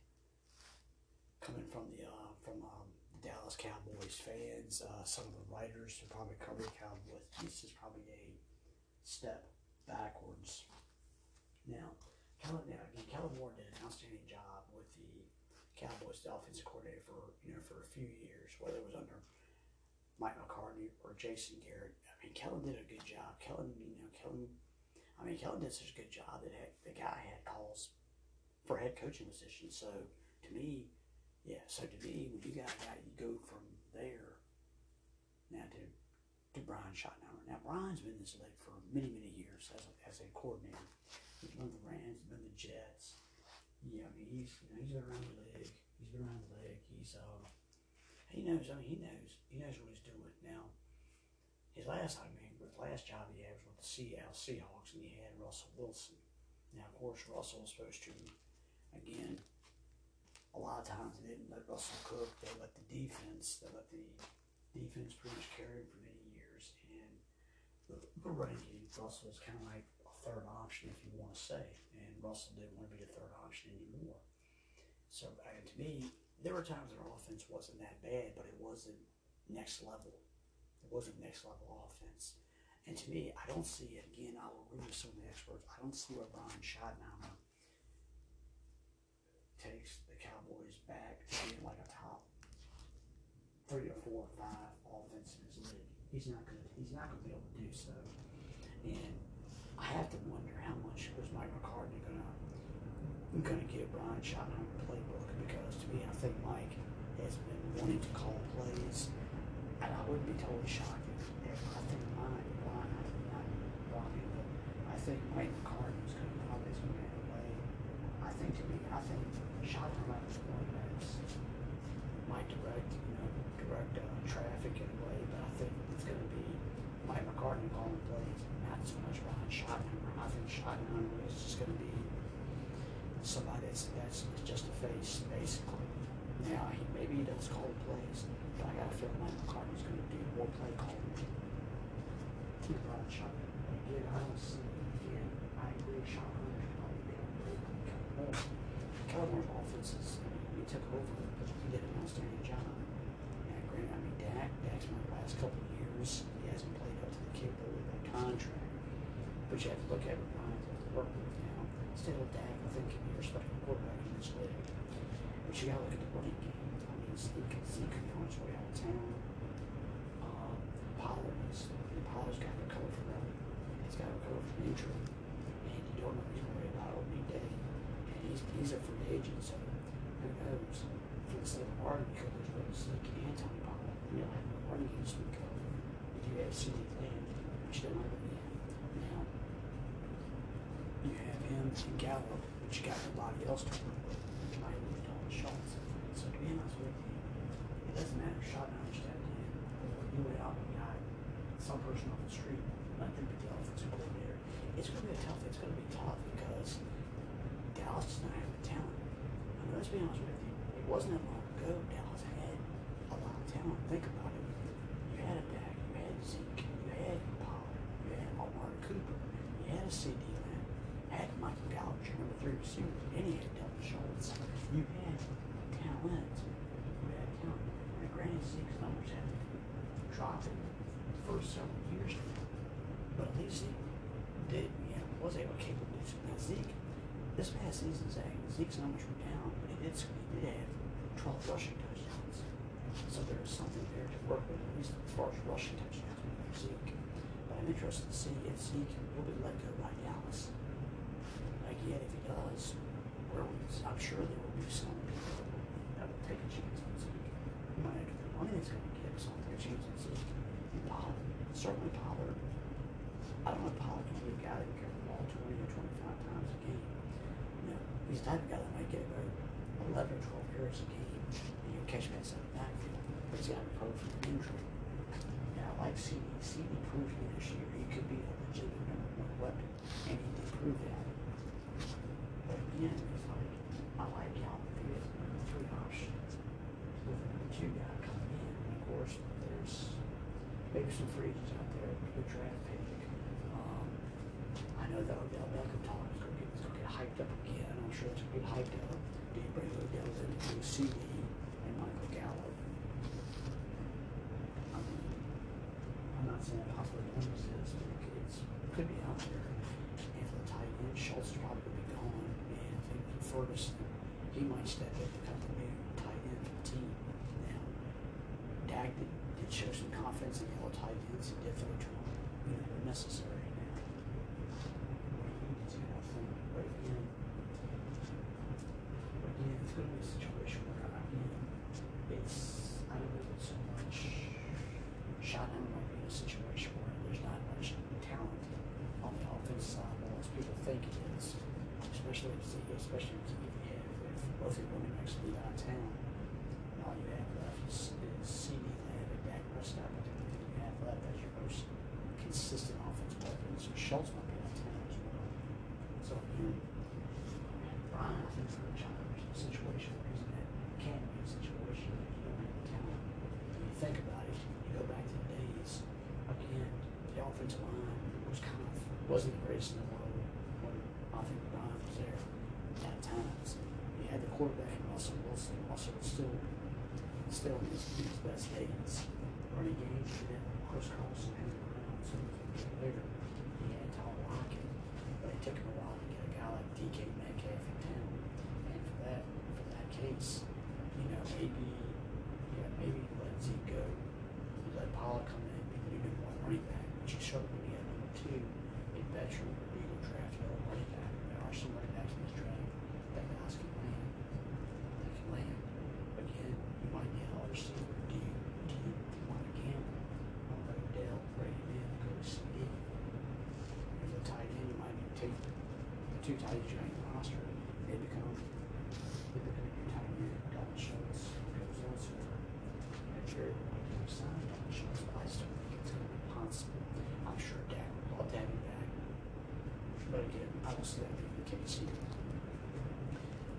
coming from the uh, from um, Dallas Cowboys fans. Uh, some of the writers who probably cover the Cowboys. This is probably a step backwards. Now, Kellen, now again, Kellen Moore did an outstanding job Cowboys the offensive coordinator for you know for a few years, whether it was under Mike McCarthy or Jason Garrett. I mean, Kellen did a good job. Kellen, you know, Kellen. I mean, Kellen did such a good job that the guy had calls for head coaching positions. So to me, yeah. So to me, when you got a guy, you go from there now to to Brian Schottenheimer. Now Brian's been in this league for many, many years as a, as a coordinator. He's been the Rams, been the Jets, yeah, I mean, he's you know, he's been around the league. He's been around the league. He's uh, he knows. I mean, he knows. He knows what he's doing now. His last, I mean, the last job he had was with the Seattle Seahawks, and he had Russell Wilson. Now, of course, Russell was supposed to, again, a lot of times they didn't let Russell cook. They let the defense, they let the defense pretty much carry him for many years. And the, the running game, Russell was kind of like a third option, if you want to say. And Russell didn't want to be the third option anymore. So, and to me, there were times our offense wasn't that bad, but it wasn't next level. It wasn't next level offense. And to me, I don't see it. Again, I will agree with some of the experts. I don't see where Brian Schottenheimer takes the Cowboys back to being like a top three or four or five offense in his league. He's not going to. He's not going to be able to do so. And I have to wonder how much was Mike McCarthy gonna gonna give Brian Schottenheimer the playbook because to me I think Mike has been wanting to call plays and I wouldn't be totally shocked if I think Mike, Brian Brian not Brian but I think Mike McCarthy is gonna probably is gonna have a way. I think to me I think Schottenheimer is one that's might direct, you know, direct uh, traffic in a way, but I think it's gonna be Mike McCarthy calling plays, not so much Ryan Schottenheimer. I think Schottenheimer is just going to be somebody that's, that's just a face, basically. Now, he, maybe he does call plays, but I got to feel Mike McCarthy's going to do more play calling than Ryan Schottenheimer. Again, I don't see, again, I agree, Schottenheimer should probably be able to play more. Kellen Moore's offenses, I mean, he took over, but he did an outstanding job. And granted, I mean, Dak, Dak's been the last couple of years, he hasn't played up to the capability of that contract. But you have to look at Ryan's able to work now. Still, I can be a respectable quarterback in this league. But you got to look at the running game. I mean, Zeke, Zeke can on his way out of town. Uh, Pollard is, Pollard's got to recover from that. He's got to recover from injury. And you don't know if he's worried about opening day. And he's, he's a free agent, so who knows? For the sake of argument, because there's really Zeke and Tony Pollard. You don't have no running game to speak of. You have CeeDee Lamb, which don't have any now. You him and Gallup, you got nobody else to work with. Might lose Dalton Schultz. So to be honest with you, it doesn't matter if Schottenheimer stepped in or you went out and got some person off the street, let them be the offensive coordinator. It's to be a tough. It's to be tough because Dallas does not have the talent. I mean, let's be honest with you. It wasn't that long ago Dallas had a lot of talent. Think about it. means that guy might get about 11 or 12 years a game, and you catch him inside center backfield. But he's got to recover from the injury. Now, like CeeDee, CeeDee proved me this year, he could be a legitimate number one weapon, and he did prove that. But again, it's like, I like Calvin Fields, number three options. With the number two guy coming in, and of course, there's maybe some free agents out there, good draft pick. Um, I know that Odell Beckham talked Hyped up again. I'm sure it's a good hike up Deep River Dells into CeeDee and Michael Gallup. I mean, I'm not saying how Hopper exist, but it's, it could be out there. If the tight end Schultz probably would be gone, and I think Ferguson, he might step up to become the new tight end of the team. Now, Dak did, did show some confidence in yellow tight ends and did throw to him, you know, necessary.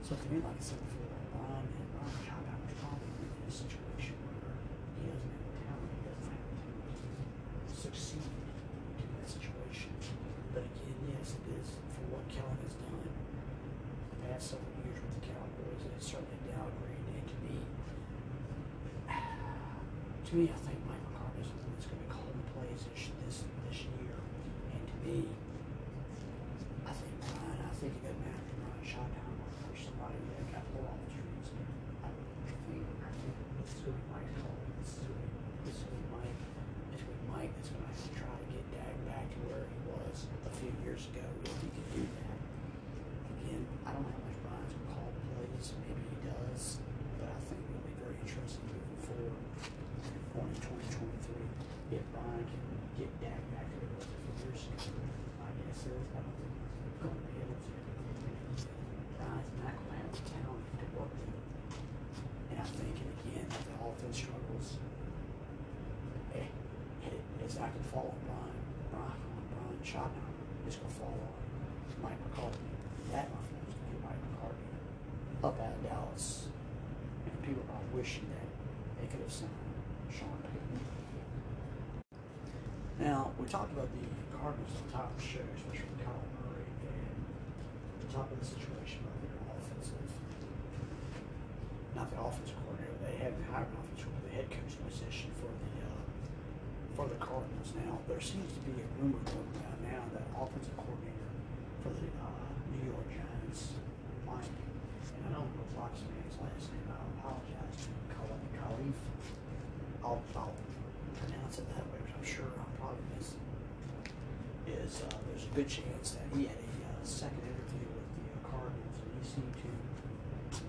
So to me, like I said before, Ron and Ron Chopin was probably in a situation where he doesn't have the talent, he doesn't have to succeed in that situation. But again, yes, it is for what Kellen has done the past several years with the Cowboys, and it's certainly downgrade And to me, to me, I think. we talked about the Cardinals on top of the show, especially with Kyler Murray and the top of the situation about their offensive, not the offensive coordinator, they have hired an offensive coordinator, the head coaching position for the uh, for the Cardinals. Now there seems to be a rumor going around now that offensive coordinator for the uh, New York Giants, Mike, and I don't know Fox man's last name. I apologize. Khalif. I'll, I'll pronounce it that way, which I'm sure uh, I'm probably missing. Is uh, there's a good chance that he had a uh, second interview with the uh, Cardinals, and he seemed to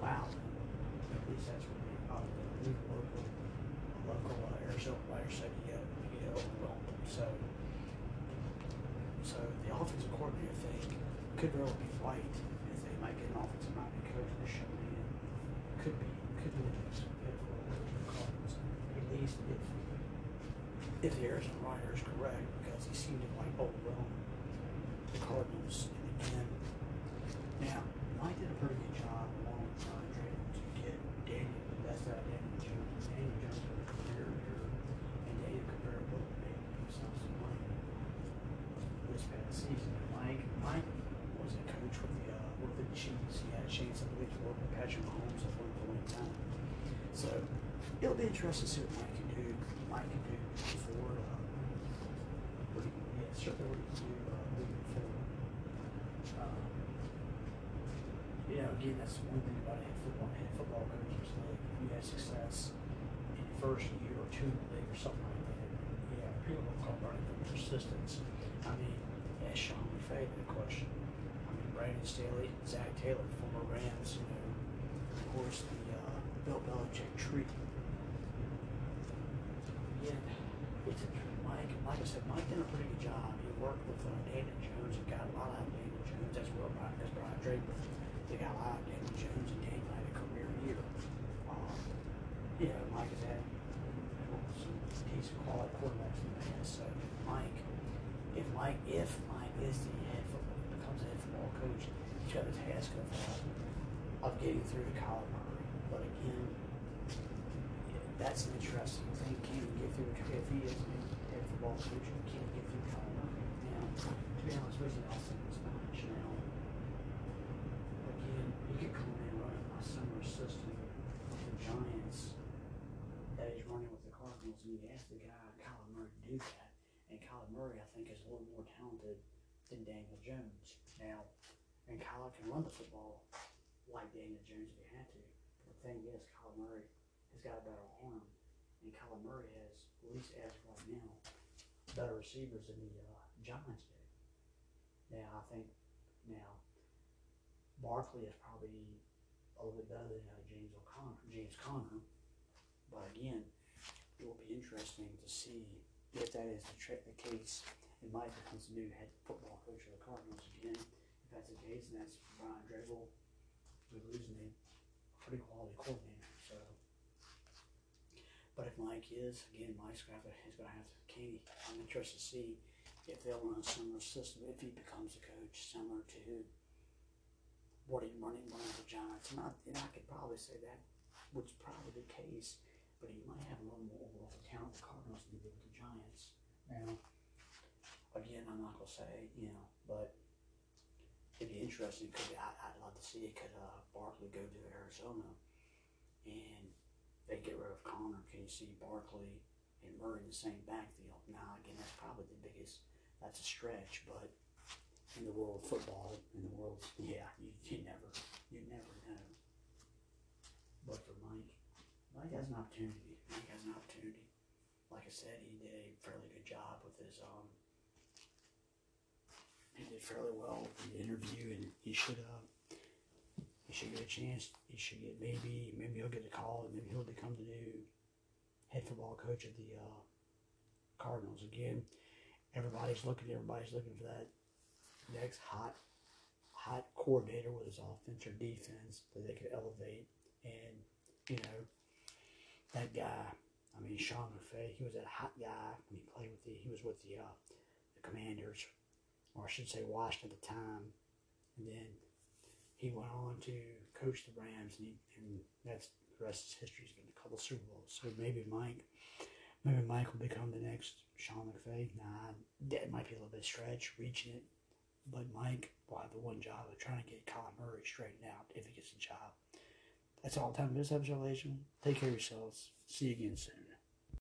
wow. At least that's what the, uh, the local local uh, Arizona player said he had he overwhelmed him. So so the offensive coordinator thing could really be right if they might get an offensive minded coach this show man. Could be could be the next fit for the Cardinals. At least if if the Arizona writer is correct, because he seemed to like overwhelm the Cardinals and again. Now, Mike did a pretty good job along with Brian Drayton to get Daniel the best out of Daniel Jones. Daniel Jones had a career year, and Daniel could very well make himself some money this past season. Mike, Mike was a coach with the uh, with the Chiefs. He had a chance, I believe, to work with Patrick Mahomes at one point in time. So it'll be interesting to see what Mike can do. Mike can do for uh, what yeah, what he can do uh, moving forward. Um, you know, again, that's one thing about head football head football coaches league. If you have success in your first year or two in the league or something like that, yeah, people will call running for persistence. I mean, yeah, Sean McVay, the question. I mean, Brandon Staley, Zac Taylor, former Rams, you know, of course, the uh, Bill Belichick tree. Again, it's Mike, like I said, Mike did a pretty good job. He worked with uh, Jones and got a lot out of Daniel Jones. That's well, Brian, that's Brian Drake. They got a lot out of Daniel Jones, and Daniel had a career year. Um, yeah, Mike has had some decent quality quarterbacks in the past. So, Mike, if Mike, if Mike is the head football, becomes a head football coach, he's got the task of uh, of getting through to Kyler Murray. But again, that's an interesting thing. Can he get through if he is football coach? Can he get through Murray? Now, to be honest with you, I'll say this much now. Again, you could come in and run a similar system with the Giants that he's running with the Cardinals, and you ask the guy Kyler Murray to do that. And Kyler Murray, I think, is a little more talented than Daniel Jones. Now, and Kyler can run the football like Daniel Jones if he had to. But the thing is, Kyler Murray has got a better arm, and Kyler Murray has, at least as of right now, better receivers than the uh, Giants do. Now, I think now Barkley is probably a little bit better than uh, James O'Connor, James Conner. But again, it will be interesting to see if that is the, tra- the case, and Mike becomes the new head football coach of the Cardinals again. If that's the case, and that's Brian Drabble, we're losing a pretty quality coordinator. If Mike is again, Mike's gonna he's gonna have to. Katie, I'm interested to see if they'll run a similar system if he becomes a coach, similar to what he running running the Giants. And I, and I could probably say that was probably the case but he might have a little more overall talent with the Cardinals than he did with the Giants. Now, again, I'm not gonna say, you know, but it'd be interesting. I, I'd love to see it. Could uh, Barkley go to Arizona and they get rid of Conner? See Barkley and Murray in the same backfield? Now, again, that's probably the biggest. That's a stretch, but in the world of football, in the world, yeah, you, you never, you never know. But for Mike, Mike has an opportunity. Mike has an opportunity. Like I said, he did a fairly good job with his um. He did fairly well with the interview, and he should uh. Should get a chance. He should get maybe maybe he'll get a call, and maybe he'll become the new head football coach of the uh, Cardinals again. Everybody's looking. Everybody's looking for that next hot hot coordinator with his offense or defense that they could elevate. And you know, that guy, I mean, Sean McVay, he was that hot guy when he played with the, he was with the, uh, the Commanders, or I should say Washington at the time. And then he went on to coach the Rams, and, he, and that's the rest of his history. He's been a couple Super Bowls. So maybe Mike, maybe Mike will become the next Sean McVay. Nah, that might be a little bit stretch, reaching it. But Mike will have the one job of trying to get Kyler Murray straightened out if he gets a job. That's all the time for this episode, ladies. Take care of yourselves. See you again soon.